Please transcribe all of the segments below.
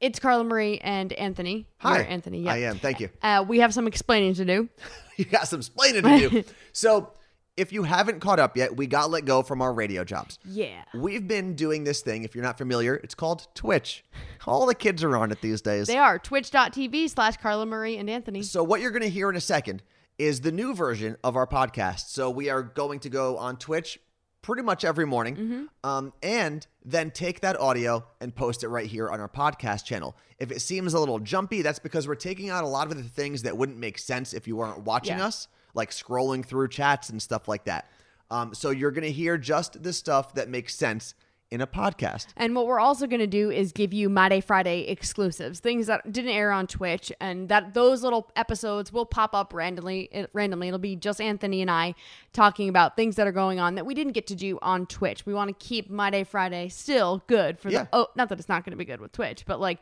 It's Carla Marie and Anthony. Hi, You're Anthony. Yeah, I am. Thank you. Uh, we have some explaining to do. you got some explaining to do. so, if you haven't caught up yet, we got let go from our radio jobs. Yeah. We've been doing this thing. If you're not familiar, it's called Twitch. All the kids are on it these days. They are twitch.tv slash Carla Marie and Anthony. So, what you're going to hear in a second is the new version of our podcast. So, we are going to go on Twitch pretty much every morning Mm-hmm. um, and then take that audio and post it right here on our podcast channel. If it seems a little jumpy, that's because we're taking out a lot of the things that wouldn't make sense if you weren't watching Yeah. us, like scrolling through chats and stuff like that. Um, so, you're going to hear just the stuff that makes sense in a podcast. And what we're also going to do is give you My Day Friday exclusives, things that didn't air on Twitch, and that those little episodes will pop up randomly. It, randomly, it'll be just Anthony and I talking about things that are going on that we didn't get to do on Twitch. We want to keep My Day Friday still good for Yeah. the. Oh, not that it's not going to be good with Twitch, but like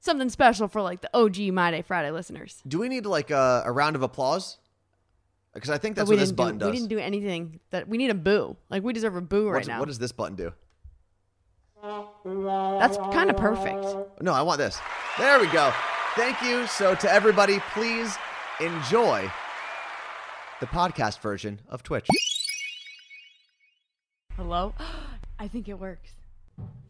something special for like the OG My Day Friday listeners. Do we need like a, a round of applause? Because I think that's what this button do, does. We didn't do anything that we need a boo. Like we deserve a boo right now. What does this button do? That's kind of perfect. No, I want this. There we go. Thank you. So, to everybody, please enjoy the podcast version of Twitch. Hello. I think it works.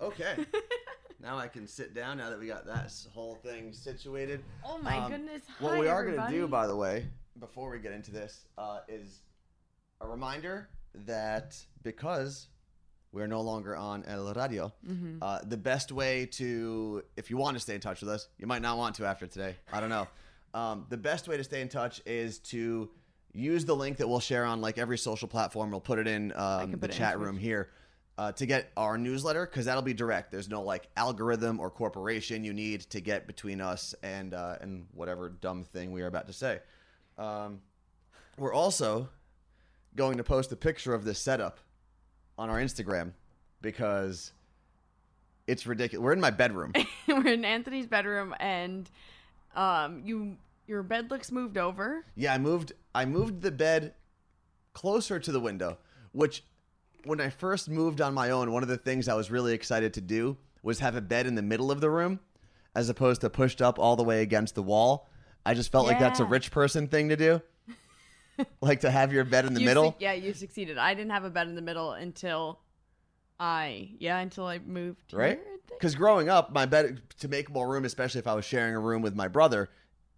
Okay. now I can sit down now that we got that whole thing situated. Oh my Um, goodness. What Hi, we are going to do, by the way, before we get into this, uh, is a reminder that because we're no longer on El Radio, Mm-hmm. uh, the best way to, if you want to stay in touch with us, you might not want to after today. I don't know. Um, the best way to stay in touch is to use the link that we'll share on like every social platform. We'll put it in um, can the it chat Twitch. room here uh, to get our newsletter because that'll be direct. There's no like algorithm or corporation you need to get between us and uh, and whatever dumb thing we are about to say. Um, we're also going to post a picture of this setup on our Instagram because it's ridiculous. We're in my bedroom. We're in Anthony's bedroom, and um, you your bed looks moved over. Yeah, I moved I moved the bed closer to the window, which when I first moved on my own, one of the things I was really excited to do was have a bed in the middle of the room as opposed to pushed up all the way against the wall. I just felt like that's a rich person thing to do. like to have your bed in the You middle. suc- yeah, you succeeded. I didn't have a bed in the middle until I yeah until I moved. right? here, I think. Because growing up, my bed to make more room, especially if I was sharing a room with my brother,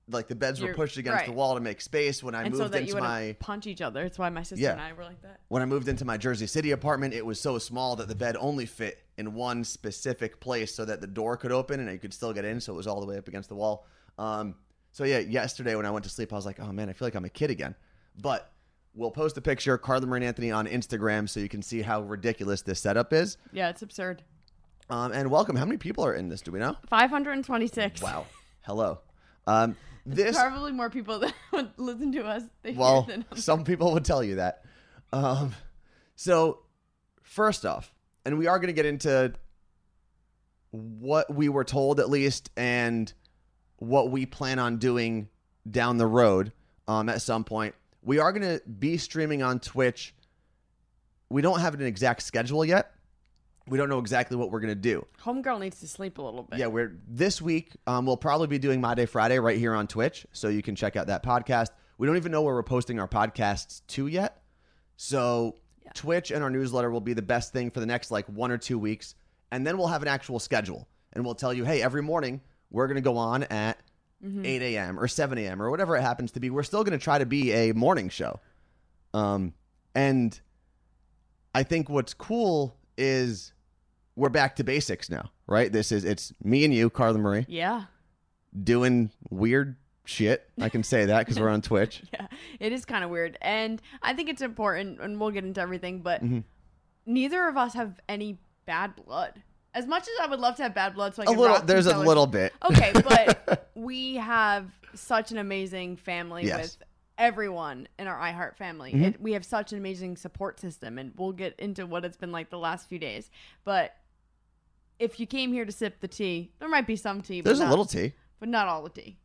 like the beds were You're- pushed against the wall to make space. When I and so moved that into my punch each other. That's why my sister Yeah. and I were like that. when I moved into my Jersey City apartment, it was so small that the bed only fit in one specific place, so that the door could open and you could still get in. So it was all the way up against the wall. Um, so yeah, yesterday when I went to sleep, I was like, oh man, I feel like I'm a kid again. But we'll post a picture, Carla Marie Anthony, on Instagram, so you can see how ridiculous this setup is. Yeah, it's absurd. Um, and welcome. How many people are in this? Do we know? Five hundred and twenty six. Wow. Hello. Um, this Probably more people that would listen to us. They well, some people would tell you that. Um, so, first off, and we are going to get into what we were told, at least, and what we plan on doing down the road um, at some point. We are going to be streaming on Twitch. We don't have an exact schedule yet. We don't know exactly what we're going to do. Homegirl needs to sleep a little bit. Yeah, we're this week. Um, we'll probably be doing My Day Friday right here on Twitch, so you can check out that podcast. We don't even know where we're posting our podcasts to yet, so Twitch and our newsletter will be the best thing for the next like one or two weeks, and then we'll have an actual schedule, and we'll tell you, hey, every morning we're going to go on at 8 a.m. or 7 a.m. or whatever it happens to be. We're still going to try to be a morning show, um, and I think what's cool is we're back to basics now, right? This is it's me and you, Carla Marie, Yeah. doing weird shit. I can say that because we're on Twitch. Yeah. It is kind of weird. And I think it's important, and we'll get into everything, but Mm-hmm. neither of us have any bad blood. As much as I would love to have bad blood, so I can a little, there's a little bit. Okay, but we have such an amazing family Yes. with everyone in our iHeart family. Mm-hmm. It, we have such an amazing support system, and we'll get into what it's been like the last few days. But if you came here to sip the tea, there might be some tea. But There's a little tea. but not all the tea.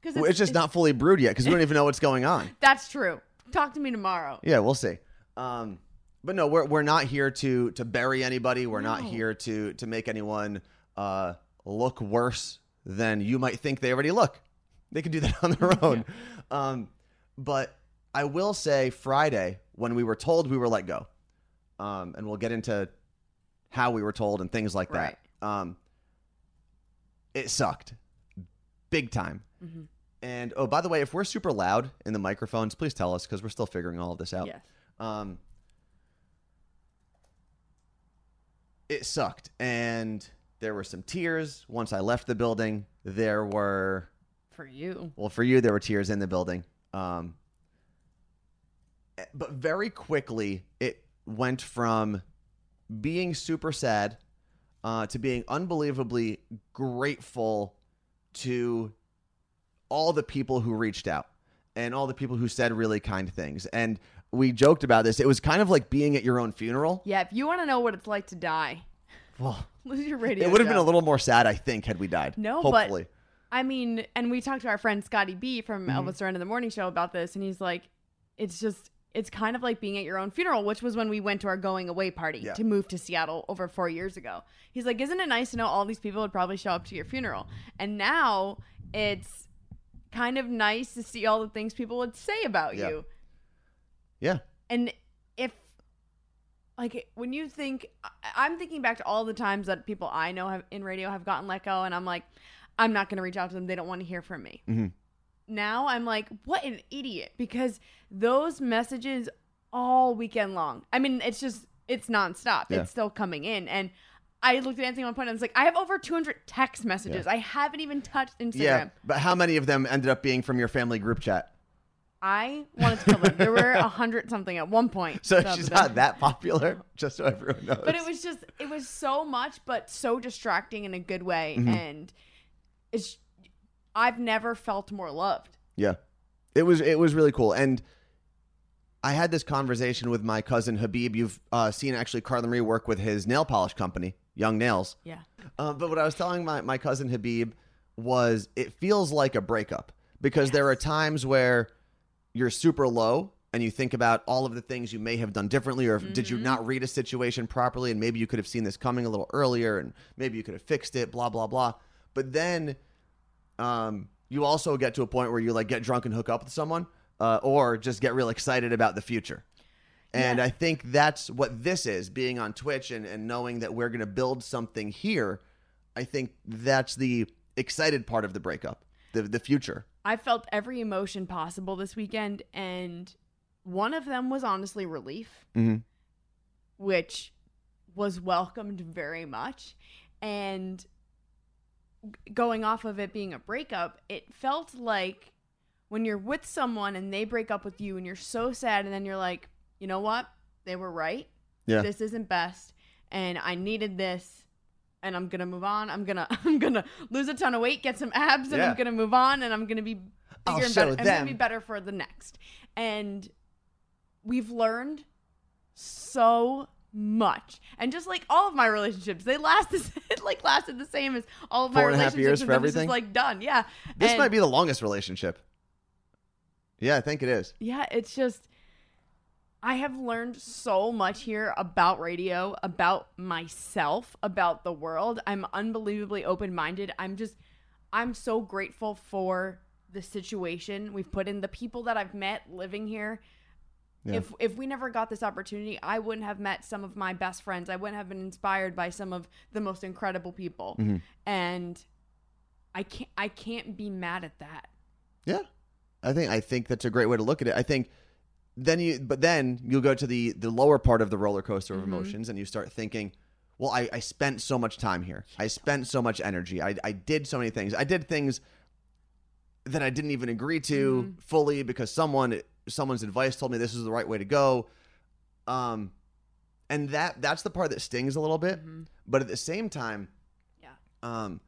Because Well, It's just not fully brewed yet because we don't even know what's going on. That's true. Talk to me tomorrow. Yeah, we'll see. Um, but no, we're we're not here to to bury anybody. We're not here to to make anyone uh, look worse than you might think they already look. They can do that on their own. Um, but I will say Friday, when we were told we were let go, um, and we'll get into how we were told and things like that. Um, it sucked big time. Mm-hmm. And oh, by the way, if we're super loud in the microphones, please tell us because we're still figuring all of this out. Yes. Um, it sucked, and there were some tears once I left the building. There were, For you. well, for you, there were tears in the building. Um, but very quickly, it went from being super sad uh, to being unbelievably grateful to all the people who reached out and all the people who said really kind things. And we joked about this. It was kind of like being at your own funeral. Yeah, if you want to know what it's like to die, Well, lose your radio. it would have been a little more sad, I think, had we died. No, hopefully. but I mean, and we talked to our friend Scotty B from Mm-hmm. Elvis Duran in the Morning Show about this, and he's like, it's just, it's kind of like being at your own funeral, which was when we went to our going away party Yeah. to move to Seattle over four years ago. He's like, isn't it nice to know all these people would probably show up to your funeral? And now it's kind of nice to see all the things people would say about Yeah. you. Yeah. And if, like, when you think, I'm thinking back to all the times that people I know have in radio have gotten let go, and I'm like, I'm not going to reach out to them. They don't want to hear from me. Mhm. Now I'm like, what an idiot, because those messages all weekend long. I mean, it's just, it's nonstop. Yeah. It's still coming in. And I looked at Anthony one point and I was like, I have over 200 text messages. I haven't even touched Instagram. Yeah. But how many of them ended up being from your family group chat? I wanted to kill them. There were a hundred something at one point. So she's them. not that popular, just so everyone knows. but it was just it was so much but so distracting in a good way Mm-hmm. and it's i've never felt more loved Yeah. It was it was really cool. And I had this conversation with my cousin Habib. You've uh, seen actually Carla Marie work with his nail polish company, Young Nails. yeah Uh, but what I was telling my, my cousin Habib was it feels like a breakup because there are times where you're super low and you think about all of the things you may have done differently or if, did you not read a situation properly and maybe you could have seen this coming a little earlier and maybe you could have fixed it blah blah blah but then um, you also get to a point where you like get drunk and hook up with someone uh, or just get real excited about the future and Yeah. I think that's what this is being on Twitch and, and knowing that we're going to build something here. I think that's the excited part of the breakup, the, the future. I felt every emotion possible this weekend and one of them was honestly relief Mhm. which was welcomed very much and going off of it being a breakup it felt like when you're with someone and they break up with you and you're so sad and then you're like you know what they were right Yeah. this isn't best and i needed this and i'm gonna move on i'm gonna i'm gonna lose a ton of weight get some abs and Yeah. i'm gonna move on and i'm gonna be bigger I'll and better i'm gonna be better for the next and we've learned so much and just like all of my relationships they last this like lasted the same as all of my Four and a half relationships years and for then it's just, everything? like done yeah This And- might be the longest relationship. Yeah, I think it is. yeah, it's just I have learned so much here about radio, about myself, about the world. I'm unbelievably open-minded. I'm just I'm so grateful for the situation we've put in, the people that I've met living here. Yeah. If if we never got this opportunity, I wouldn't have met some of my best friends. I wouldn't have been inspired by some of the most incredible people. Mhm. And I can't I can't be mad at that. Yeah. I think I think that's a great way to look at it. I think then you but then you'll go to the the lower part of the roller coaster of emotions and you start thinking, well, I, I spent so much time here. I spent so much energy. I I did so many things. I did things that I didn't even agree to fully because someone someone's advice told me this is the right way to go. Um and that that's the part that stings a little bit. But at the same time, Yeah. um,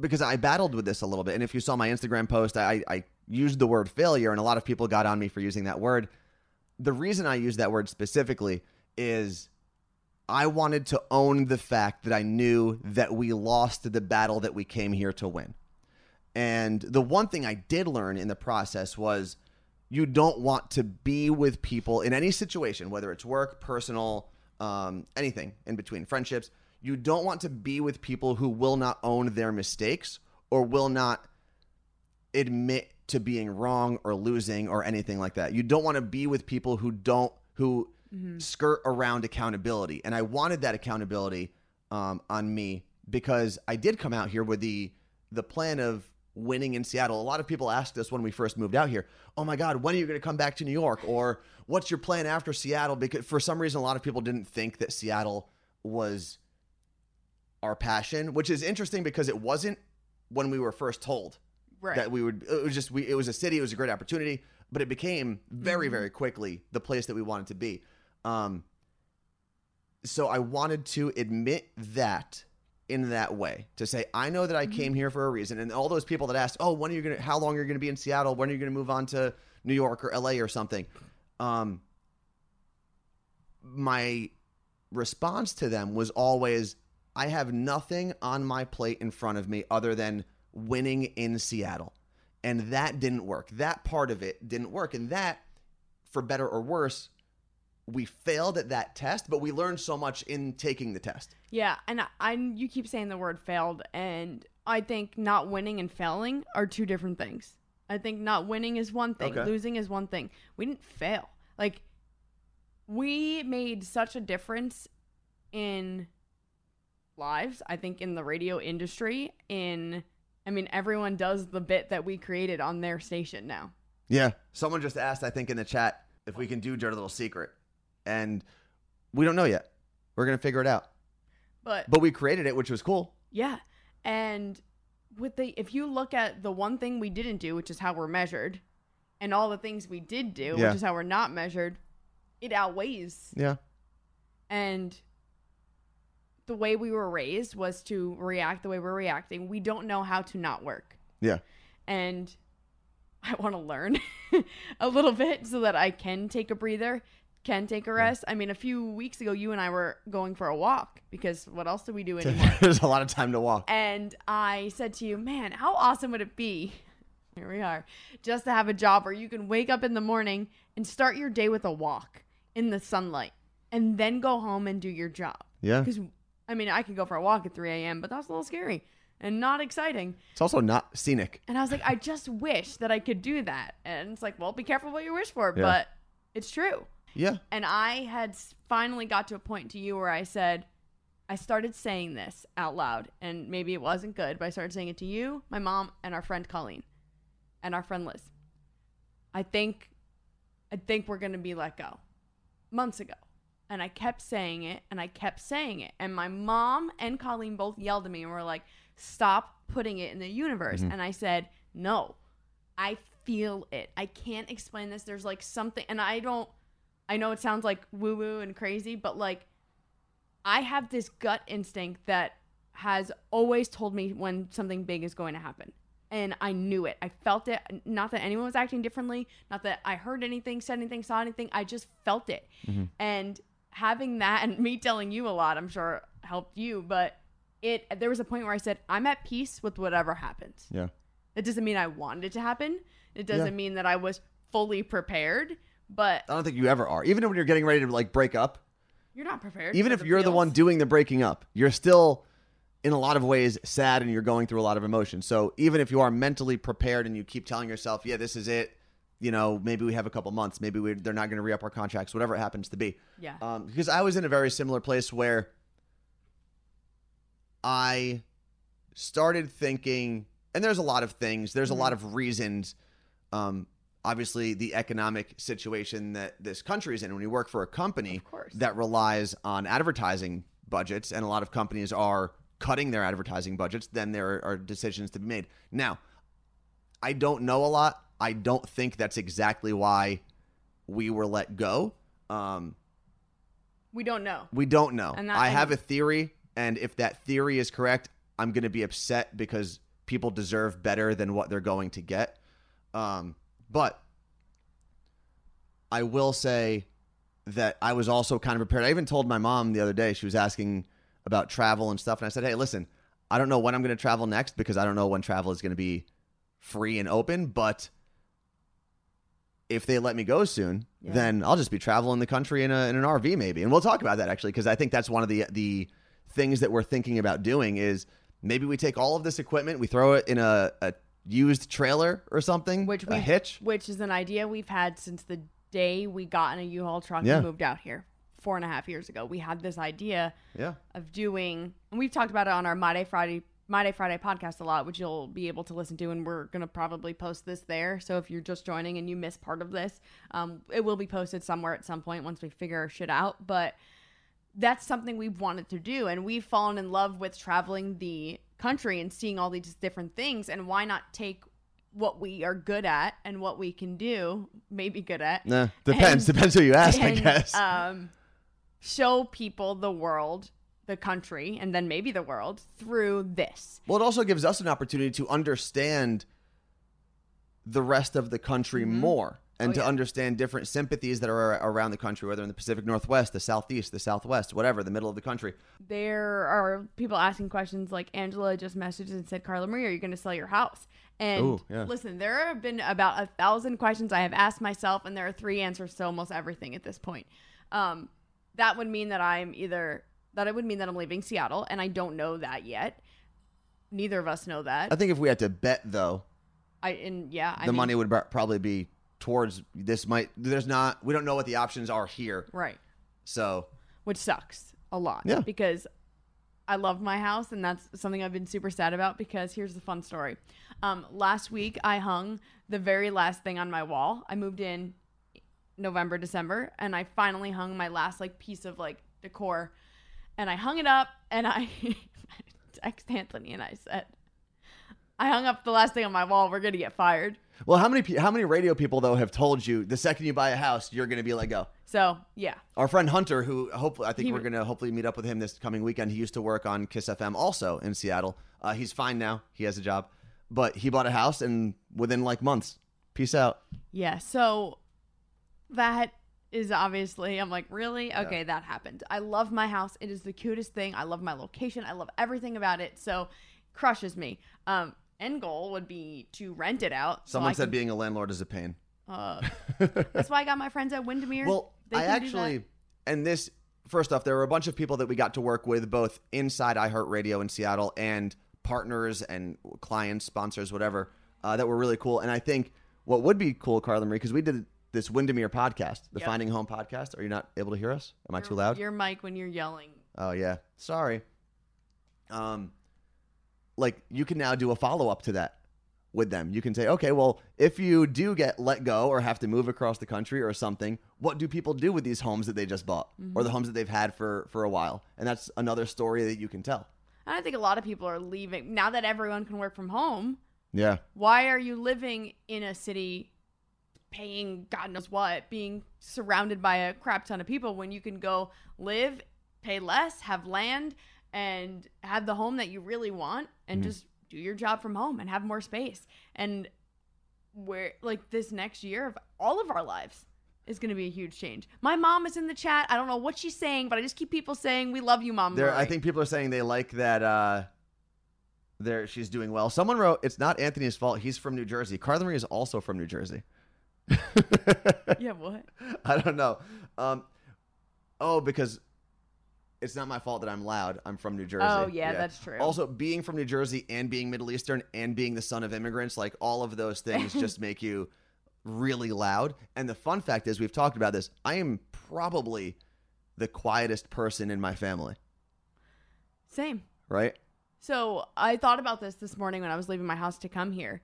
because I battled with this a little bit. And if you saw my Instagram post, I, I used the word failure, and a lot of people got on me for using that word. The reason I use that word specifically is I wanted to own the fact that I knew that we lost the battle that we came here to win. And the one thing I did learn in the process was you don't want to be with people in any situation, whether it's work, personal, um, anything in between, friendships. you don't want to be with people who will not own their mistakes or will not admit to being wrong or losing or anything like that. You don't want to be with people who don't who skirt around accountability. And I wanted that accountability um, on me because I did come out here with the the plan of winning in Seattle. A lot of people asked us when we first moved out here, "Oh my God, when are you going to come back to New York?" Or "What's your plan after Seattle?" Because for some reason, a lot of people didn't think that Seattle was our passion, which is interesting because it wasn't when we were first told Right. that we would. It was just we. It was a city. It was a great opportunity, but it became very, very quickly the place that we wanted to be. Um. So I wanted to admit that in that way to say I know that I came here for a reason, and all those people that asked, "Oh, when are you gonna? How long are you gonna be in Seattle? When are you gonna move on to New York or L.A. or something?" Um. My response to them was always, "I have nothing on my plate in front of me other than." Winning in Seattle. And that didn't work. That part of it didn't work. And that, for better or worse, we failed at that test, but we learned so much in taking the test. Yeah, and I, I you keep saying the word failed, and I think not winning and failing are two different things. I think not winning is one thing, Okay. losing is one thing. We didn't fail. Like we made such a difference in lives. I think in the radio industry. In I mean, everyone does the bit that we created on their station now. Yeah. Someone just asked, I think, in the chat if we can do Dirty Little Secret. And we don't know yet. We're going to figure it out. But But we created it, which was cool. Yeah. And with the if you look at the one thing we didn't do, which is how we're measured, and all the things we did do, Yeah. which is how we're not measured, it outweighs. Yeah. And the way we were raised was to react the way we're reacting. We don't know how to not work. Yeah. And I want to learn a little bit so that I can take a breather, can take a rest. I mean, a few weeks ago, you and I were going for a walk because what else do we do anymore? There's a lot of time to walk. And I said to you, man, how awesome would it be? Here we are, just to have a job where you can wake up in the morning and start your day with a walk in the sunlight and then go home and do your job. Yeah. Because, I mean, I could go for a walk at 3 a.m., but that's a little scary and not exciting. It's also not scenic. And I was like, I just wish that I could do that. And it's like, well, be careful what you wish for, Yeah. but it's true. Yeah. And I had finally got to a point to you where I said, I started saying this out loud, and maybe it wasn't good, but I started saying it to you, my mom, and our friend Colleen, and our friend Liz. I think, I think we're gonna be let go, months ago, and I kept saying it, and I kept saying it, and my mom and Colleen both yelled at me and were like, "Stop putting it in the universe," mm-hmm. and I said, "No, I feel it. I can't explain this. There's like something, and I don't." I know it sounds like woo woo and crazy, but like I have this gut instinct that has always told me when something big is going to happen. And I knew it. I felt it. Not that anyone was acting differently, not that I heard anything, said anything, saw anything. I just felt it. Mm-hmm. And having that and me telling you a lot, I'm sure helped you, but it there was a point where I said, I'm at peace with whatever happens. Yeah. It doesn't mean I wanted it to happen. It doesn't Yeah. mean that I was fully prepared, but I don't think you ever are. Even when you're getting ready to like break up, you're not prepared. even if it you're the one doing the breaking up, you're still in a lot of ways sad and you're going through a lot of emotion. So even if you are mentally prepared and you keep telling yourself, "Yeah, this is it," you know, maybe we have a couple months, maybe we they're not going to re up our contracts, whatever it happens to be. Yeah. Um, because I was in a very similar place where I started thinking, and there's a lot of things, there's a lot of reasons. Um, obviously, the economic situation that this country is in. When you work for a company that relies on advertising budgets, and a lot of companies are cutting their advertising budgets, then there are decisions to be made. Now, I don't know a lot. I don't think that's exactly why we were let go. Um, we don't know. we don't know. And that- I have a theory, and if that theory is correct, I'm going to be upset because people deserve better than what they're going to get. Um, but I will say that I was also kind of prepared. I even told my mom the other day, she was asking about travel and stuff, and I said, hey, listen, I don't know when I'm going to travel next because I don't know when travel is going to be free and open, but if they let me go soon, Yeah. then I'll just be traveling the country in, a, in an RV maybe. And we'll talk about that actually because I think that's one of the the things that we're thinking about doing is maybe we take all of this equipment, we throw it in a, a used trailer or something, which a we hitch. which is an idea we've had since the day we got in a U-Haul truck Yeah. and moved out here four and a half years ago. We had this idea Yeah. of doing, and we've talked about it on our Monday Friday My Day Friday podcast a lot, which you'll be able to listen to, and we're gonna probably post this there. So if you're just joining and you missed part of this, um, it will be posted somewhere at some point once we figure our shit out. But that's something we've wanted to do, and we've fallen in love with traveling the country and seeing all these different things. And why not take what we are good at and what we can do, maybe good at, Nah, depends. And- depends who you ask, I guess. Um, show people the world, the country, and then maybe the world through this. Well, it also gives us an opportunity to understand the rest of the country more and Oh, to yeah. understand different sympathies that are around the country, whether in the Pacific Northwest, the Southeast, the Southwest, whatever, the middle of the country. There are people asking questions like Angela just messaged and said, Carla Marie, are you going to sell your house? And Ooh, yeah. listen, there have been about a thousand questions I have asked myself, and there are three answers to almost everything at this point. Um, that would mean that I'm either, that it would mean that I'm leaving Seattle, and I don't know that yet. Neither of us know that. I think if we had to bet, though, I, and yeah, I the mean, money would probably be towards this. Might there's not we don't know what the options are here, right. so which sucks a lot. Yeah. Because I love my house, and that's something I've been super sad about. Because here's the fun story. Um, last week, I hung the very last thing on my wall. I moved in November, December, and I finally hung my last like piece of like decor, and I hung it up, and I text Anthony, and I said. I hung up the last thing on my wall. We're gonna get fired. well, how many how many radio people though have told you the second you buy a house you're going to be let go? So yeah, Our friend Hunter, who hopefully I think He- we're gonna hopefully meet up with him this coming weekend. He used to work on Kiss FM also in Seattle. Uh, he's fine now. He has a job, but he bought a house and within like months, peace out. Yeah, so that is obviously I'm like, really? Okay, that happened. I love my house. It is the cutest thing. I love my location. I love everything about it. So crushes me. Um end goal would be to rent it out. Someone I said can- being a landlord is a pain. uh, that's why I got my friends at Windermere. Well, I actually, and this first off, there were a bunch of people that we got to work with both inside iHeartRadio in Seattle and partners and clients, sponsors, whatever, uh, that were really cool. And I think what would be cool, Carla Marie, because we did this Windermere podcast, the Yep. Finding Home podcast. Are you not able to hear us? Am I too loud? Your mic when you're yelling. Oh yeah, sorry. Um, like you can now do a follow up to that with them. You can say, okay, well, if you do get let go or have to move across the country or something, what do people do with these homes that they just bought or the homes that they've had for for a while? And that's another story that you can tell. And I think a lot of people are leaving now that everyone can work from home. Yeah, why are you living in a city paying god knows what being surrounded by a crap ton of people when you can go live pay less have land and have the home that you really want and just do your job from home and have more space and where like this next year of all of our lives is going to be a huge change my mom is in the chat i don't know what she's saying but i just keep people saying we love you mom there. I think people are saying they like that. uh there, she's doing well. Someone wrote, "It's not Anthony's fault. He's from New Jersey. Carla Marie is also from New Jersey." yeah what I don't know. Um, oh, because it's not my fault that I'm loud. I'm from New Jersey. Oh, yeah, that's true. Also, being from New Jersey and being Middle Eastern and being the son of immigrants, like all of those things just make you really loud. And the fun fact is, we've talked about this. I am probably the quietest person in my family, same right? So I thought about this this morning when I was leaving my house to come here.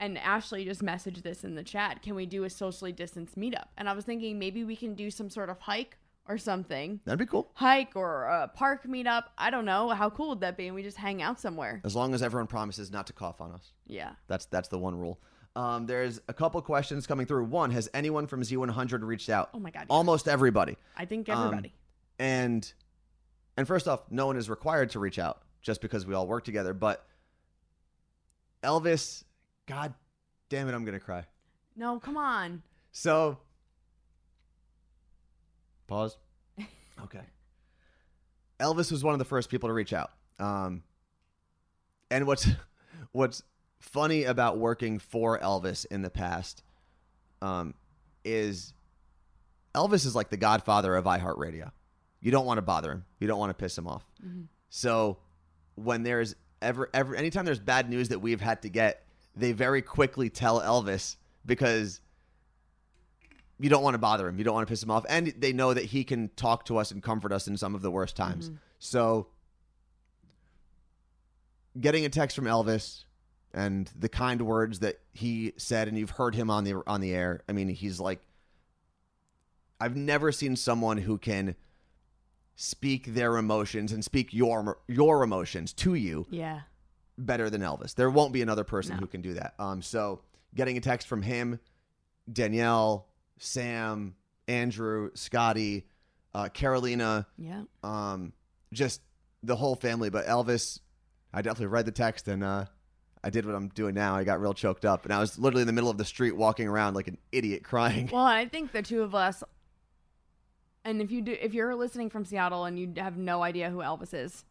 And Ashley just messaged this in the chat. Can we do a socially distanced meetup? And I was thinking maybe we can do some sort of hike or something. That'd be cool. Hike or a park meetup. I don't know. How cool would that be? And we just hang out somewhere. As long as everyone promises not to cough on us. Yeah. That's that's the one rule. Um, there's a couple questions coming through. One, has anyone from Z100 reached out? Oh my God. yes. Almost everybody. I think Um, everybody. and and first off, no one is required to reach out just because we all work together. But Elvis, God damn it, I'm gonna cry. no, come on. So pause. Okay. Elvis was one of the first people to reach out. Um, and what's what's funny about working for Elvis in the past um, is Elvis is like the godfather of iHeartRadio. you don't want to bother him. You don't want to piss him off. So when there's ever ever anytime there's bad news that we've had to get, they very quickly tell Elvis because you don't want to bother him. You don't want to piss him off. And they know that he can talk to us and comfort us in some of the worst times. Mm-hmm. So getting a text from Elvis and the kind words that he said and you've heard him on the on the air. I mean, he's like I've never seen someone who can speak their emotions and speak your your emotions to you Yeah. Better than Elvis. There won't be another person No. who can do that. Um, so getting a text from him, Danielle, Sam, Andrew, Scotty, uh, Carolina, Yeah. um, just the whole family. But Elvis, I definitely read the text and uh, I did what I'm doing now. I got real choked up, and I was literally in the middle of the street walking around like an idiot crying. Well, I think the two of us, and if you do, if you're listening from Seattle and you have no idea who Elvis is,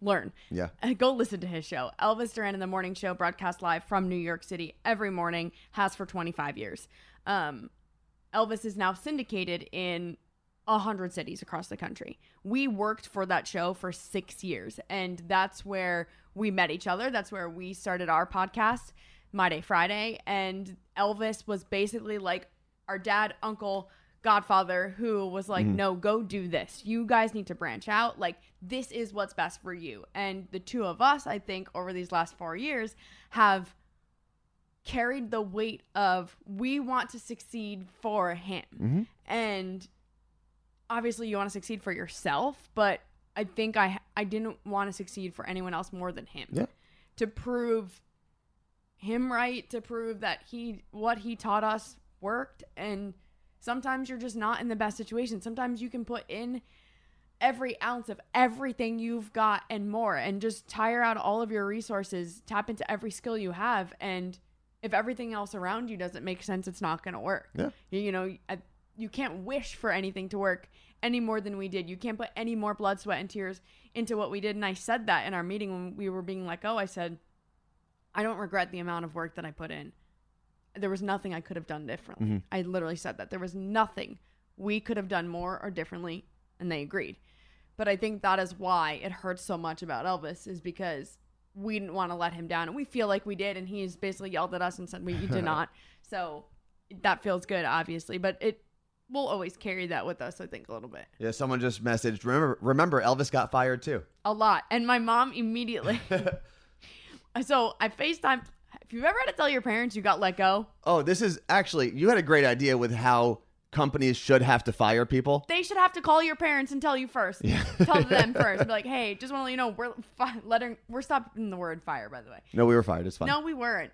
learn. Yeah. Go listen to his show. Elvis Duran in the Morning Show, broadcast live from New York City every morning, has for 25 years. Um, Elvis is now syndicated in a hundred cities across the country. We worked for that show for six years, and that's where we met each other. That's where we started our podcast, My Day Friday. And Elvis was basically like our dad, uncle, godfather who was like, mm-hmm. no, go do this. You guys need to branch out. Like, this is what's best for you. And the two of us, I think, over these last four years have carried the weight of we want to succeed for him. Mm-hmm. And obviously you want to succeed for yourself, but I think I I didn't want to succeed for anyone else more than him. Yeah. To prove him right, to prove that he what he taught us worked and sometimes you're just not in the best situation. Sometimes you can put in every ounce of everything you've got and more and just tire out all of your resources, tap into every skill you have and if everything else around you doesn't make sense, it's not going to work. Yeah. You, you know, I, you can't wish for anything to work any more than we did. You can't put any more blood, sweat, and tears into what we did. And I said that in our meeting when we were being let go. Oh, I said, I don't regret the amount of work that I put in. There was nothing I could have done differently. Mm-hmm. I literally said that. There was nothing we could have done more or differently. And they agreed. But I think that is why it hurts so much about Elvis, is because we didn't want to let him down. And we feel like we did. And he's basically yelled at us and said we did not. So that feels good, obviously. But it will always carry that with us, I think, a little bit. Yeah, someone just messaged. Remember, remember, Elvis got fired too. A lot. And my mom immediately. so I FaceTime. If you've ever had to tell your parents you got let go, Oh, this is actually you had a great idea with how companies should have to fire people. they should have to call your parents and tell you first. Tell them first. Be like, hey, just want to let you know we're fi- letting we're stopping the word fire. By the way, No, we were fired. It's fine. no, we weren't.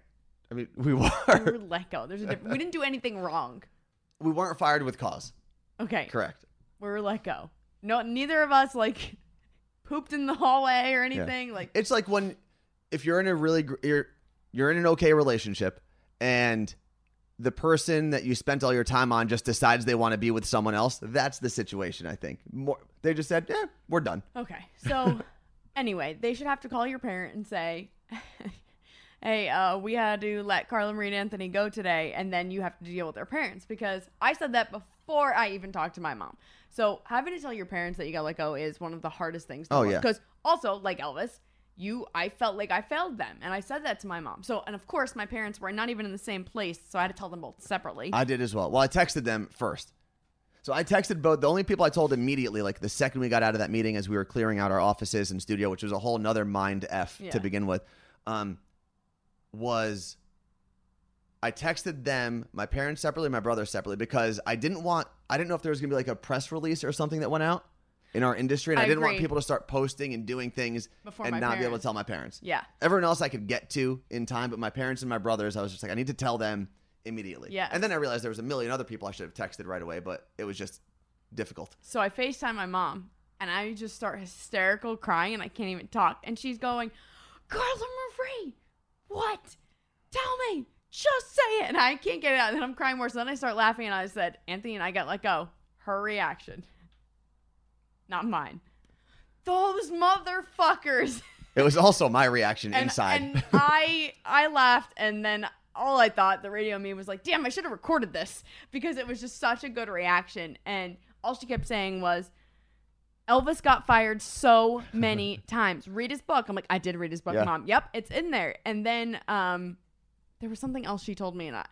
I mean, we were We were. were let go. There's a difference. We didn't do anything wrong. we weren't fired with cause. Okay, Correct. we were let go. No, neither of us like pooped in the hallway or anything. Like, It's like when if you're in a really gr- you're you're in an okay relationship and the person that you spent all your time on just decides they want to be with someone else. That's the situation. I think. More, they just said, "Yeah, we're done." Okay. So anyway, they should have to call your parent and say, Hey, uh, we had to let Carla Marie and Anthony go today, and then you have to deal with their parents because I said that before I even talked to my mom. So having to tell your parents that you got let go is one of the hardest things. Oh, yeah. Because also, like Elvis, you, I felt like I failed them, and I said that to my mom. So, and of course, my parents were not even in the same place, so I had to tell them both separately. I did as well. Well, I texted them first. So I texted both. The only people I told immediately, like the second we got out of that meeting, as we were clearing out our offices and studio, which was a whole nother mind f Yeah. to begin with, um, was I texted them, my parents separately, my brother separately, because I didn't want. I didn't know if there was gonna be like a press release or something that went out in our industry, and I, I didn't want people to start posting and doing things Before and not be able to tell my parents. yeah. Everyone else I could get to in time, but my parents and my brothers, I was just like, I need to tell them immediately. Yeah. And then I realized there was a million other people I should have texted right away, but it was just difficult. So I FaceTime my mom and I just start hysterical crying and I can't even talk. And she's going, Carla Marie, what? Tell me. Just say it. And I can't get it out. And then I'm crying more. So then I start laughing and I said, Anthony and I got let go. Her reaction. Not mine. Those motherfuckers. It was also my reaction And, inside. and I I laughed and then all I thought the radio me was like, damn, I should have recorded this because it was just such a good reaction. And all she kept saying was, Elvis got fired so many times. Read his book. I'm like, I did read his book, Yeah. mom. Yep, it's in there. And then um, there was something else she told me, and I.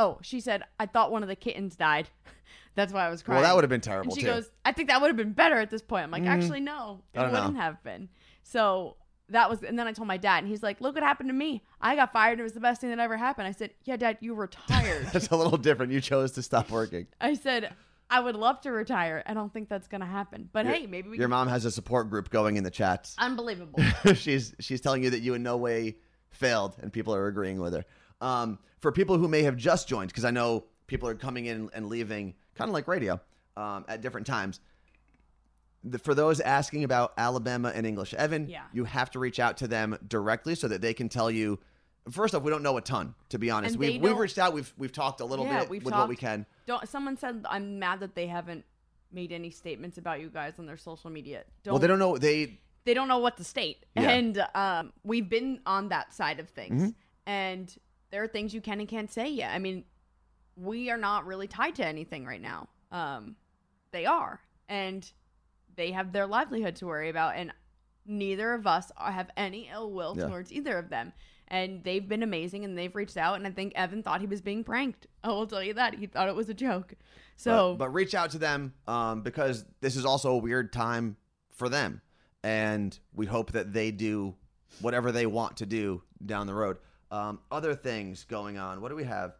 Oh, she said I thought one of the kittens died. That's why I was crying. Well, that would have been terrible. And she too. goes, I think that would have been better at this point. I'm like, Mm. actually, no, it don't know. wouldn't have been. So that was, and then I told my dad, and he's like, look what happened to me. I got fired. It was the best thing that ever happened. I said, yeah, dad, you retired. That's a little different. You chose to stop working. I said, I would love to retire. I don't think that's going to happen. But Your- hey, maybe we Your can. mom has a support group going in the chats. Unbelievable. she's she's telling you that you in no way failed, and people are agreeing with her. Um, for people who may have just joined, because I know people are coming in and leaving, kind of like radio, um, at different times. The, for those asking about Alabama and English, Evan, Yeah. you have to reach out to them directly so that they can tell you. First off, we don't know a ton, to be honest. And We've, we've reached out. We've we've talked a little Yeah, bit with what we can. don't. Someone said I'm mad that they haven't made any statements about you guys on their social media. Don't, Well, they don't know. They they don't know what to state. Yeah. Mm-hmm. And um, we've been on that side of things. And there are things you can and can't say yet. I mean, we are not really tied to anything right now. Um, they are. And they have their livelihood to worry about. And neither of us have any ill will Yeah. towards either of them. And they've been amazing and they've reached out. And I think Evan thought he was being pranked. I will tell you that. He thought it was a joke. So, but, but reach out to them um, because this is also a weird time for them, and we hope that they do whatever they want to do down the road. Um, other things going on. What do we have?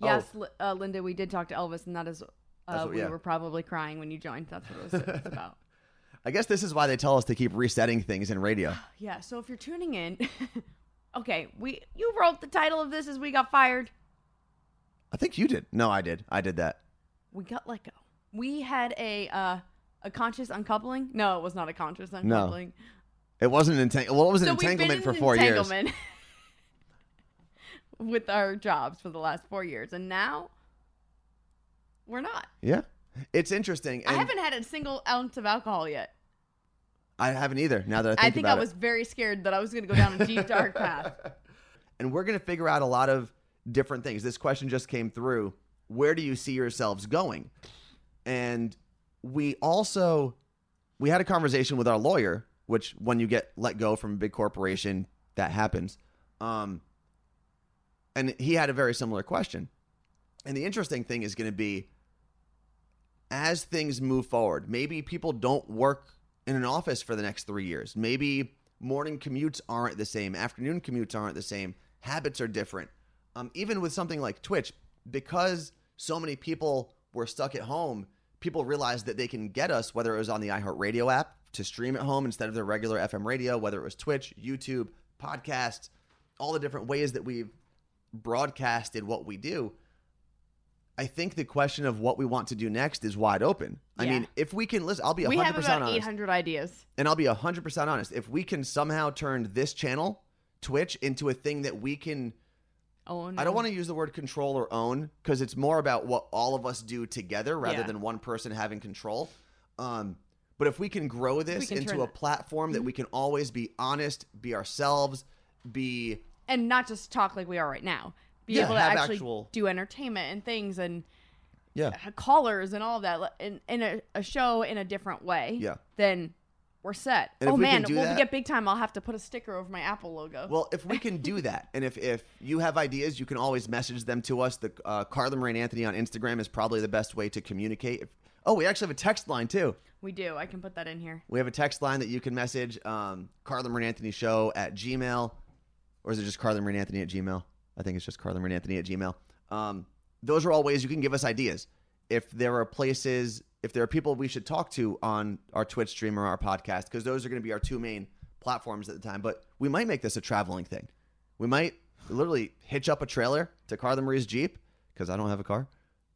Yes, Li- uh, Linda, we did talk to Elvis, and that is, uh, what- we yeah. were probably crying when you joined. That's what it was about. I guess this is why they tell us to keep resetting things in radio. Yeah, so if you're tuning in, okay, we you wrote the title of this as we got fired. I think you did. No, I did. I did that. We got let go. We had a uh, a conscious uncoupling. No, it was not a conscious uncoupling. No. It wasn't an entang- Well, it was an so entanglement for four years. with our jobs for the last four years, and now we're not. Yeah, it's interesting. I and haven't had a single ounce of alcohol yet. I haven't either. Now that I think, I think I about it. was very scared that I was going to go down a deep dark path. and we're going to figure out a lot of different things. This question just came through. Where do you see yourselves going? And we also we had a conversation with our lawyer, which when you get let go from a big corporation, that happens. Um, and he had a very similar question. And the interesting thing is going to be as things move forward, maybe people don't work in an office for the next three years. Maybe morning commutes aren't the same, afternoon commutes aren't the same, habits are different. Um, even with something like Twitch, because so many people were stuck at home, people realized that they can get us, whether it was on the iHeartRadio app to stream at home instead of their regular FM radio, whether it was Twitch, YouTube, podcasts, all the different ways that we've broadcasted what we do. I think the question of what we want to do next is wide open. I mean, if we can listen, I'll be 100% we have about honest. 800 ideas. And I'll be 100% honest. If we can somehow turn this channel, Twitch, into a thing that we can, Oh. I don't want to use the word control or own because it's more about what all of us do together rather Yeah. than one person having control. Um, but if we can grow this can into a platform that we can always be honest, be ourselves, be and not just talk like we are right now. Be Yeah, able to actually actual- do entertainment and things and yeah, callers and all of that in, in a, a show in a different way. Yeah. Then we're set. And oh we man, when that- we get big time, I'll have to put a sticker over my Apple logo. Well, if we can do that, and if, if you have ideas, you can always message them to us. The uh, Carla Marie and Anthony on Instagram is probably the best way to communicate. If, oh, we actually have a text line too. we do. I can put that in here. We have a text line that you can message um, Carla Marie and Anthony Show at Gmail, or is it just Carla Marie and Anthony at Gmail? I think it's just Carla Marie and Anthony at Gmail. Um, those are all ways you can give us ideas. If there are places, if there are people we should talk to on our Twitch stream or our podcast, because those are going to be our two main platforms at the time. But we might make this a traveling thing. We might literally hitch up a trailer to Carla Marie's Jeep, because I don't have a car.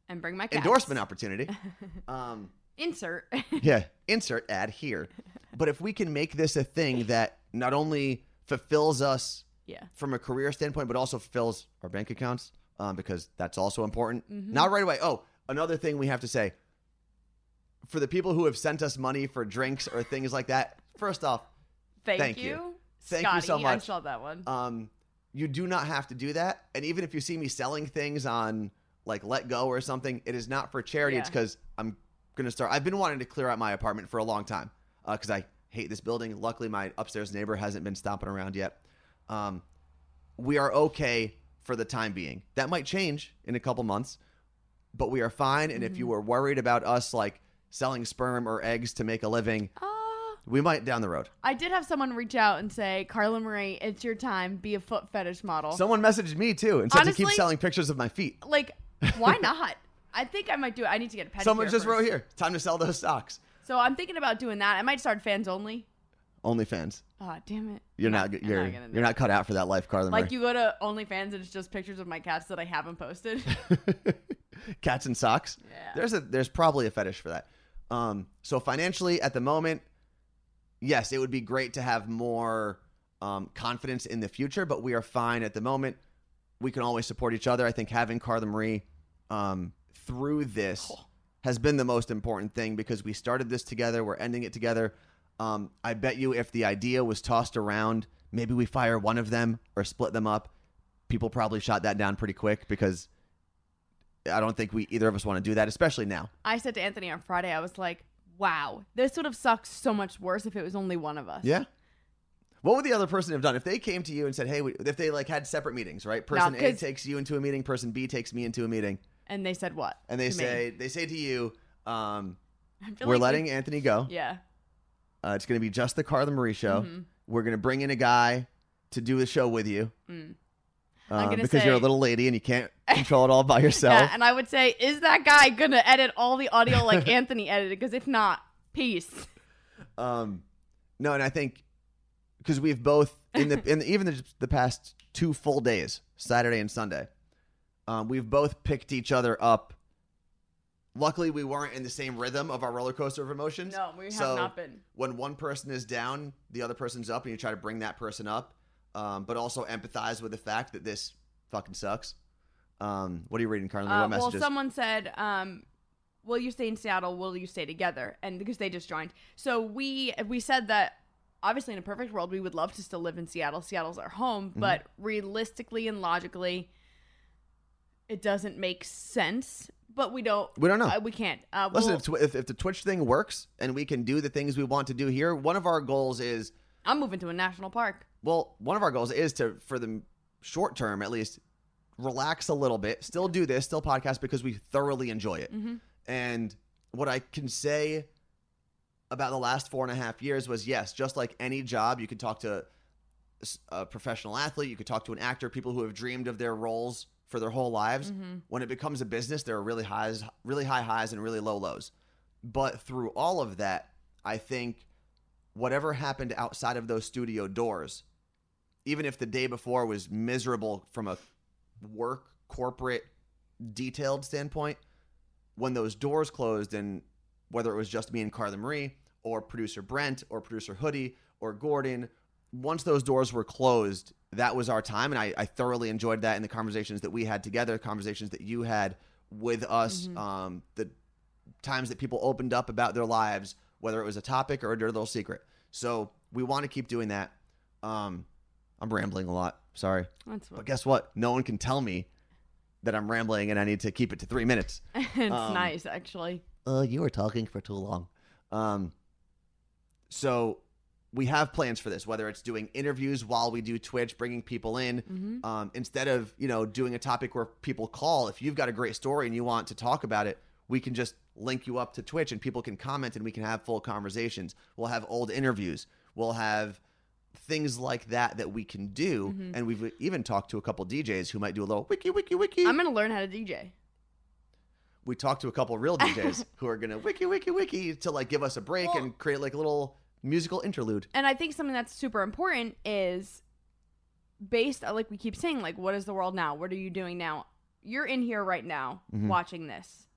And bring my cats. Endorsement opportunity. Um, Insert. yeah, insert ad here. But if we can make this a thing that not only fulfills us yeah. from a career standpoint, but also fills our bank accounts, um, because that's also important. Mm-hmm. Not right away. Oh, another thing we have to say for the people who have sent us money for drinks or things like that. First off, Thank, Thank you. you. Thank you Scotty, so I much. saw that one. um, you do not have to do that. And even if you see me selling things on like Letgo or something, it is not for charity. It's because I'm gonna start. I've been wanting to clear out my apartment for a long time because I hate this building. Luckily, my upstairs neighbor hasn't been stomping around yet. Um, we are okay for the time being. That might change in a couple months, but we are fine. And if you were worried about us like selling sperm or eggs to make a living, Uh, we might down the road. I did have someone reach out and say, Carla Marie, it's your time. Be a foot fetish model. Someone messaged me too and said to keep selling pictures of my feet. like, why not? I think I might do it. I need to get a pedicure. Someone just first. wrote here, time to sell those socks. So I'm thinking about doing that. I might start fans only. OnlyFans. Oh, damn it. You're I'm not, you're gonna you're not cut out for that life, Carla. Like you go to OnlyFans and it's just pictures of my cats that I haven't posted. cats and socks. Yeah. There's a there's probably a fetish for that. Um, so financially, at the moment, yes, it would be great to have more um, confidence in the future, but we are fine at the moment. We can always support each other. I think having Carla Marie um, through this Oh. has been the most important thing because we started this together. We're ending it together. Um, I bet you if the idea was tossed around, maybe we fire one of them or split them up. People probably shot that down pretty quick because I don't think we either of us want to do that, especially now. I said to Anthony on Friday, I was like, wow, this would have sucked so much worse if it was only one of us. Yeah. What would the other person have done if they came to you and said, "Hey, we, if they like had separate meetings, right? Person A takes you into a meeting, person B takes me into a meeting, And they said what? and they to me? say they say to you, um, "We're like letting we- Anthony go. Yeah. Uh, it's going to be just the Carla Marie show. Mhm. We're going to bring in a guy to do the show with you Mm. uh, because you're a little lady and you can't control it all by yourself." Yeah, and I would say, is that guy gonna edit all the audio like Anthony edited? Because if not, peace. Um, no, and I think because we've both in the in the, even the, the past two full days, Saturday and Sunday, um, we've both picked each other up. Luckily, we weren't in the same rhythm of our roller coaster of emotions. No, we have So, not been. When one person is down, the other person's up, and you try to bring that person up, um, but also empathize with the fact that this fucking sucks. Um, what are you reading, Carly? Uh, what well, someone said, um, "Will you stay in Seattle? Will you stay together?" And because they just joined, so we we said that obviously in a perfect world we would love to still live in Seattle. Seattle's our home, Mm-hmm. but realistically and logically, it doesn't make sense. But we don't. we don't know. Uh, we can't. Uh, Listen, we'll- if, tw- if, if the Twitch thing works and we can do the things we want to do here, one of our goals is I'm moving to a national park. Well, one of our goals is to, for the short term at least, relax a little bit, still do this, still podcast because we thoroughly enjoy it. Mhm. And what I can say about the last four and a half years was yes, just like any job, you could talk to a professional athlete, you could talk to an actor, people who have dreamed of their roles for their whole lives. Mm-hmm. When it becomes a business, there are really highs, really high highs and really low lows. But through all of that, I think whatever happened outside of those studio doors, even if the day before was miserable from a work, corporate, detailed standpoint, when those doors closed and whether it was just me and Carla Marie or producer Brent or producer Hoodie or Gordon, once those doors were closed, that was our time. And I, I thoroughly enjoyed that in the conversations that we had together, conversations that you had with us, um, the times that people opened up about their lives, whether it was a topic or a dirty little secret. So we want to keep doing that. Um, I'm rambling a lot. Sorry. That's But guess what? No one can tell me that I'm rambling and I need to keep it to three minutes. it's um, nice actually. Uh, you were talking for too long. Um, so we have plans for this, whether it's doing interviews while we do Twitch, bringing people in, Mm-hmm. um, instead of you know doing a topic where people call. If you've got a great story and you want to talk about it, we can just link you up to Twitch and people can comment and we can have full conversations. We'll have old interviews. We'll have things like that that we can do, Mm-hmm. and we've even talked to a couple DJs who might do a little wiki wiki wiki. I'm gonna learn how to DJ. we talked to a couple real DJs who are gonna wiki wiki wiki to like give us a break Well- and create like a little musical interlude. and I think something that's super important is based like we keep saying like what is the world now? What are you doing now? You're in here right now Mhm. watching this.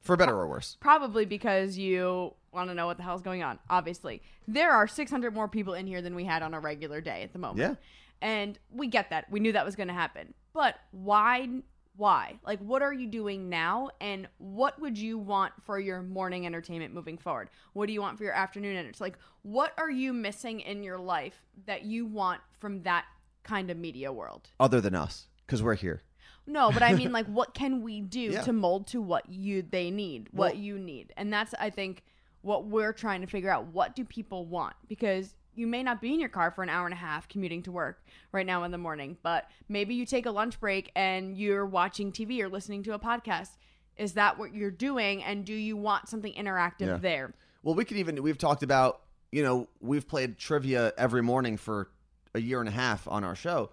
For better or worse. Probably because you want to know what the hell's going on. Obviously. There are 600 more people in here than we had on a regular day at the moment. Yeah. And we get that. We knew that was going to happen. But why why? Like what are you doing now and what would you want for your morning entertainment moving forward? What do you want for your afternoon entertainment? Like what are you missing in your life that you want from that kind of media world? Other than us, because we're here. No, but I mean, like, what can we do Yeah. to mold to what you they need, what Well- you need, and that's I think what we're trying to figure out. What do people want? Because you may not be in your car for an hour and a half commuting to work right now in the morning, but maybe you take a lunch break and you're watching TV or listening to a podcast. Is that what you're doing? And do you want something interactive Yeah. there? Well, we could even we've talked about you know we've played trivia every morning for a year and a half on our show.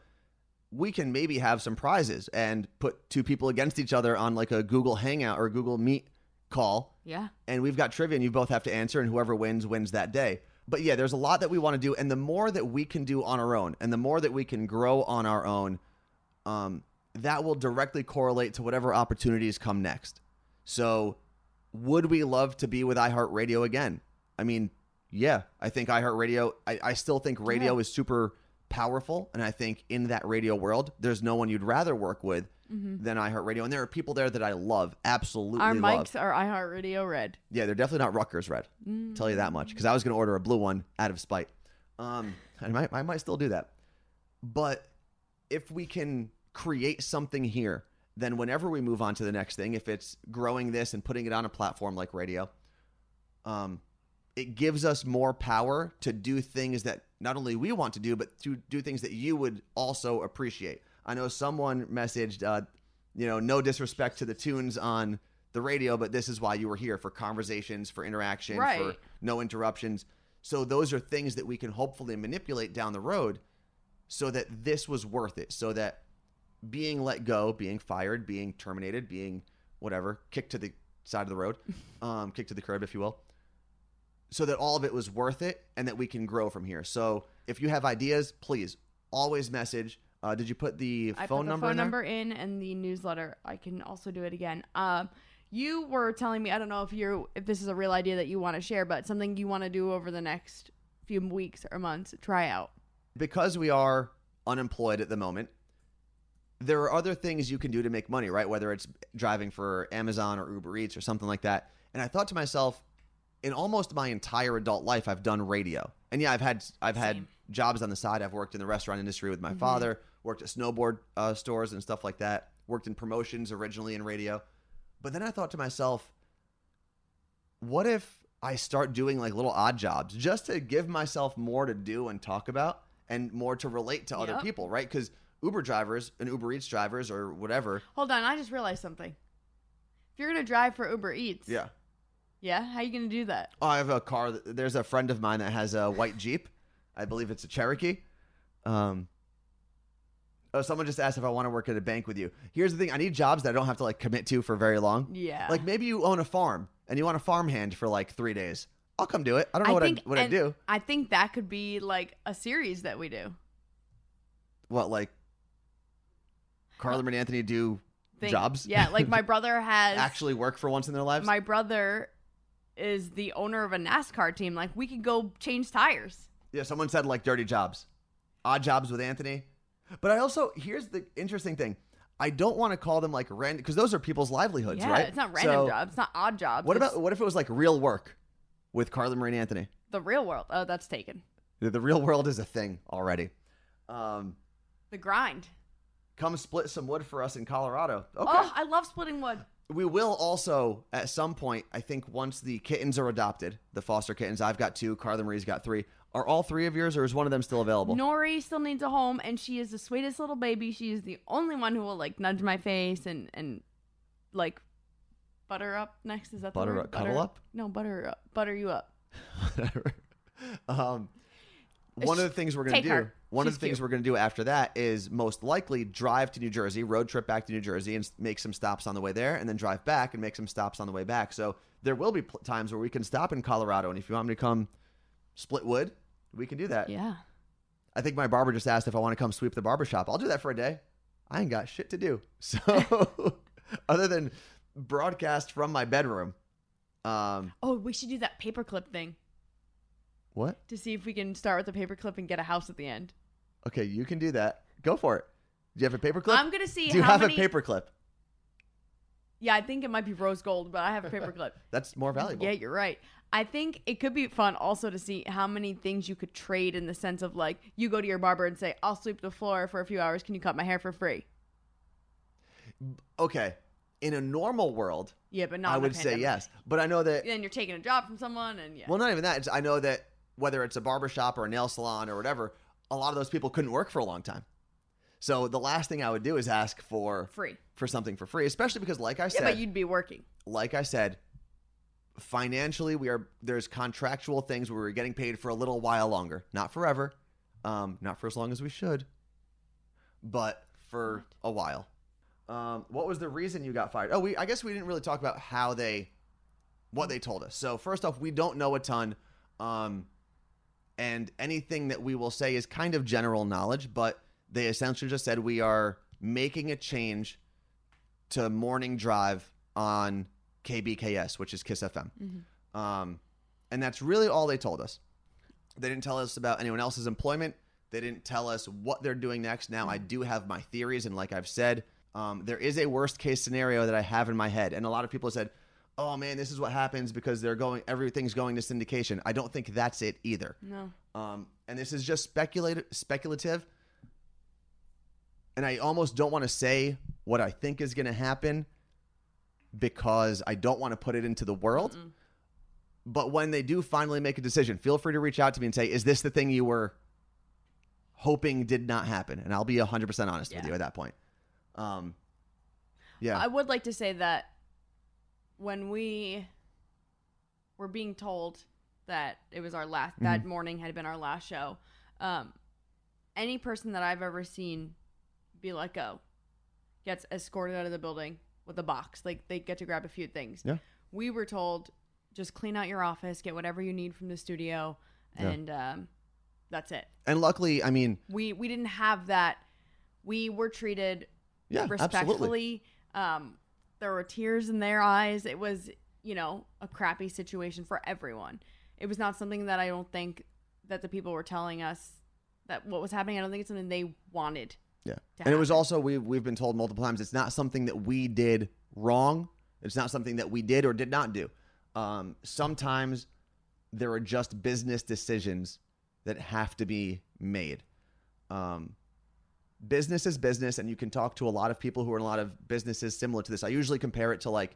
We can maybe have some prizes and put two people against each other on like a Google Hangout or Google Meet call, Yeah. and we've got trivia, and you both have to answer, and whoever wins wins that day. But yeah, there's a lot that we want to do, and the more that we can do on our own, and the more that we can grow on our own, um, that will directly correlate to whatever opportunities come next. So, would we love to be with iHeartRadio again? I mean, yeah, I think iHeartRadio, I, I still think radio Yeah. is super powerful. And I think in that radio world, there's no one you'd rather work with than iHeartRadio. And there are people there that I love, absolutely Our love. mics are iHeartRadio red. Yeah, they're definitely not Rutgers red. Tell you that much. Because I was going to order a blue one out of spite. Um, I might, I might still do that. But if we can create something here, then whenever we move on to the next thing, if it's growing this and putting it on a platform like radio, um, it gives us more power to do things that not only we want to do, but to do things that you would also appreciate. I know someone messaged, uh, you know, no disrespect to the tunes on the radio, but this is why you were here for conversations, for interaction, for no interruptions. So those are things that we can hopefully manipulate down the road so that this was worth it. So that being let go, being fired, being terminated, being whatever, kicked to the side of the road, um, kicked to the curb, if you will, so that all of it was worth it and that we can grow from here. So if you have ideas, please always message. Uh, did you put the I phone put the number phone in there? number in and the newsletter. I can also do it again. Um, you were telling me I don't know if you're if this is a real idea that you want to share, but something you want to do over the next few weeks or months. Try out. because we are unemployed at the moment, there are other things you can do to make money, right? Whether it's driving for Amazon or Uber Eats or something like that. And I thought to myself, in almost my entire adult life, I've done radio, and yeah, I've had I've had Same. jobs on the side. I've worked in the restaurant industry with my father, worked at snowboard uh, stores and stuff like that. Worked in promotions originally in radio, but then I thought to myself, what if I start doing like little odd jobs just to give myself more to do and talk about and more to relate to other people, right? Because Uber drivers and Uber Eats drivers or whatever, Hold on, I just realized something. If you're gonna drive for Uber Eats, yeah. yeah, how are you gonna do that? Oh, I have a car. that- There's a friend of mine that has a white Jeep. I believe it's a Cherokee. Um, oh, someone just asked if I want to work at a bank with you. Here's the thing: I need jobs that I don't have to like commit to for very long. Yeah, Like maybe you own a farm and you want a farmhand for like three days. I'll come do it. I don't know what I what I do. I think that could be like a series that we do. What like Carla and Anthony do Think- jobs? Yeah, like my brother has actually work for once in their lives. my brother is the owner of a NASCAR team. Like we could go change tires. Yeah, someone said like dirty jobs, odd jobs with Anthony. But I also here's the interesting thing. I don't want to call them like random because those are people's livelihoods, yeah, right? it's not random So, jobs. It's not odd jobs. What It's about what if it was like real work with Carla Marie Anthony? the real world? Oh, that's taken. The, the real world is a thing already. Um, The grind. come split some wood for us in Colorado. Okay. Oh, I love splitting wood. We will also at some point. I think once the kittens are adopted, the foster kittens. I've got two. Carla Marie's got three. Are all three of yours, or is one of them still available? Nori still needs a home, and she is the sweetest little baby. She is the only one who will like nudge my face and and like butter up. Next is that the Butter word? up- cuddle up? No, butter up, butter you up. whatever. um, one of the things we're going to Take do, her. one of She's the things cute. we're going to do after that is most likely drive to New Jersey, road trip back to New Jersey, and s- make some stops on the way there, and then drive back and make some stops on the way back. So there will be pl- times where we can stop in Colorado, and if you want me to come split wood, we can do that. Yeah. I think my barber just asked if I want to come sweep the barber shop. I'll do that for a day. I ain't got shit to do. So other than broadcast from my bedroom, um, Oh, we should do that paperclip thing what? to see if we can start with a paperclip and get a house at the end. Okay, you can do that. Go for it. Do you have a paperclip? I'm gonna see Do you have many. a paperclip? Yeah, I think it might be rose gold, but I have a paperclip. That's more valuable. Yeah, you're right. I think it could be fun also to see how many things you could trade in the sense of like you go to your barber and say, "I'll sweep the floor for a few hours. Can you cut my hair for free?" Okay, in a normal world, Yeah, but not. I would say yes. But I know that. Then you're taking a job from someone, and yeah. Well, not even that. It's, I know that whether it's a barbershop or a nail salon or whatever, a lot of those people couldn't work for a long time. So the last thing I would do is ask for free. for something for free, especially because, like I Yeah, said, but you'd be working. like I said, financially we are there's contractual things where we're getting paid for a little while longer, not forever, um, not for as long as we should, but for a while. Um, what was the reason you got fired? Oh, we I guess we didn't really talk about how they, what they told us. So first off, we don't know a ton, um, and anything that we will say is kind of general knowledge, but they essentially just said we are making a change to morning drive on KBKS, which is Kiss FM. Um, and that's really all they told us. They didn't tell us about anyone else's employment. They didn't tell us what they're doing next. Now, I do have my theories, and like I've said, um, there is a worst case scenario that I have in my head. And a lot of people said, "Oh man, this is what happens because they're going, everything's going to syndication." I don't think that's it either. No. Um, and this is just speculative, speculative. And I almost don't want to say what I think is going to happen because I don't want to put it into the world. But when they do finally make a decision, feel free to reach out to me and say, "Is this the thing you were hoping did not happen?" And I'll be 100% honest with you at that point. Um, yeah. I would like to say that when we were being told that it was our last that Mm-hmm. morning had been our last show, um, any person that I've ever seen be let go gets escorted out of the building with a box. Like they get to grab a few things. Yeah. We were told just clean out your office, get whatever you need from the studio, Yeah. and um, that's it. and luckily, I mean, We we didn't have that. We were treated yeah, absolutely. respectfully. Um, there were tears in their eyes. It was, you know, a crappy situation for everyone. It was not something that I don't think that the people were telling us that what was happening. I don't think it's something they wanted. Yeah. And it was also we we've been told multiple times it's not something that we did wrong. It's not something that we did or did not do. Um, sometimes there are just business decisions that have to be made. Um, business is business, and you can talk to a lot of people who are in a lot of businesses similar to this. I usually compare it to like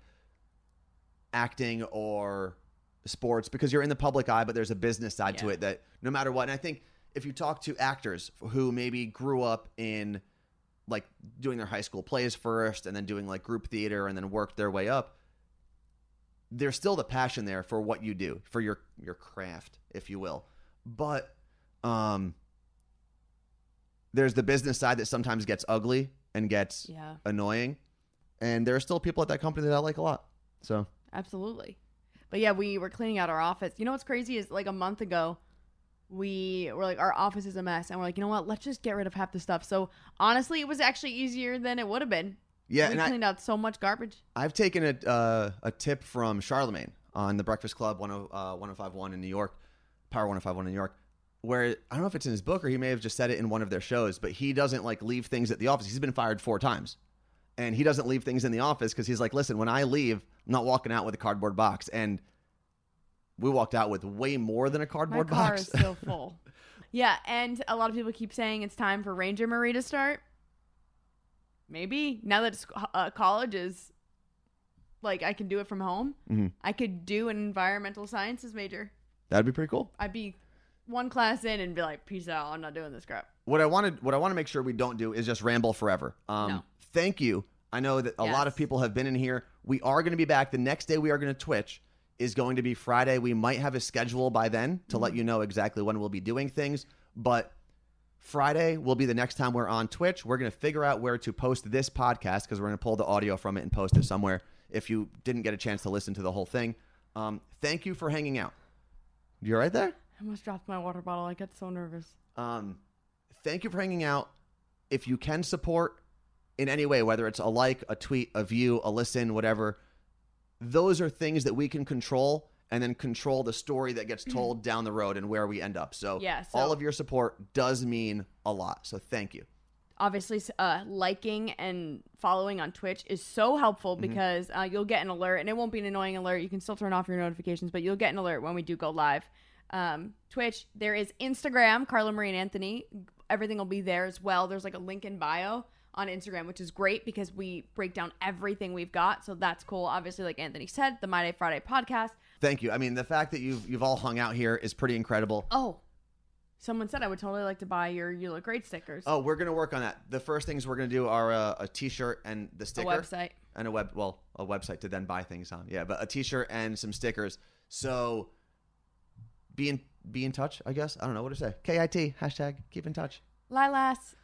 acting or sports because you're in the public eye, but there's a business side to it that no matter what. And I think if you talk to actors who maybe grew up in like doing their high school plays first and then doing like group theater and then worked their way up, there's still the passion there for what you do, for your your craft, if you will. But um there's the business side that sometimes gets ugly and gets Yeah, annoying. And there are still people at that company that I like a lot. So absolutely. But yeah, we were cleaning out our office. You know what's crazy is like a month ago, we were like, our office is a mess, and we're like, you know what? Let's just get rid of half the stuff. So honestly, it was actually easier than it would have been. yeah, we and I, cleaned out so much garbage. I've taken a uh, a tip from Charlemagne on the Breakfast Club 10, uh, 1051 in New York, Power 1051 in New York, where I don't know if it's in his book or he may have just said it in one of their shows, but he doesn't like leave things at the office. He's been fired four times. And he doesn't leave things in the office because he's like, listen, when I leave, I'm not walking out with a cardboard box. And we walked out with way more than a cardboard My car box. is still full. yeah, and a lot of people keep saying it's time for Ranger Marie to start. Maybe now that uh, college is like I can do it from home. Mhm. I could do an environmental sciences major. That'd be pretty cool. I'd be one class in and be like, "Peace out! I'm not doing this crap." what I wanted, what I want to make sure we don't do is just ramble forever. Um, No. Thank you. I know that a lot of people have been in here. We are going to be back the next day. We are going to Twitch. Is going to be Friday. We might have a schedule by then to Mm-hmm. let you know exactly when we'll be doing things. But Friday will be the next time we're on Twitch. We're going to figure out where to post this podcast because we're going to pull the audio from it and post it somewhere. If you didn't get a chance to listen to the whole thing, um, thank you for hanging out. You're right there. I almost dropped my water bottle. I get so nervous. Um, thank you for hanging out. If you can support in any way, whether it's a like, a tweet, a view, a listen, whatever, those are things that we can control and then control the story that gets told down the road and where we end up. So, Yeah, so- all of your support does mean a lot. So, thank you. obviously uh, liking and following on Twitch is so helpful Mm-hmm. because uh, you'll get an alert, and it won't be an annoying alert. You can still turn off your notifications, but you'll get an alert when we do go live. Um, Twitch, there is Instagram, Carla Marie and Anthony. everything will be there as well. There's like a link in bio on Instagram, which is great because we break down everything we've got. So that's cool. Obviously, like Anthony said, the My Day Friday podcast. Thank you. I mean, the fact that you've you've all hung out here is pretty incredible. Oh, someone said I would totally like to buy your You Look Great stickers. Oh, we're gonna work on that. The first things we're gonna do are uh, a T-shirt and the a sticker website. and a web. Well, a website to then buy things on. Yeah, but a T-shirt and some stickers. So be in be in touch. I guess I don't know what to say. KIT hashtag keep in touch. Lilas.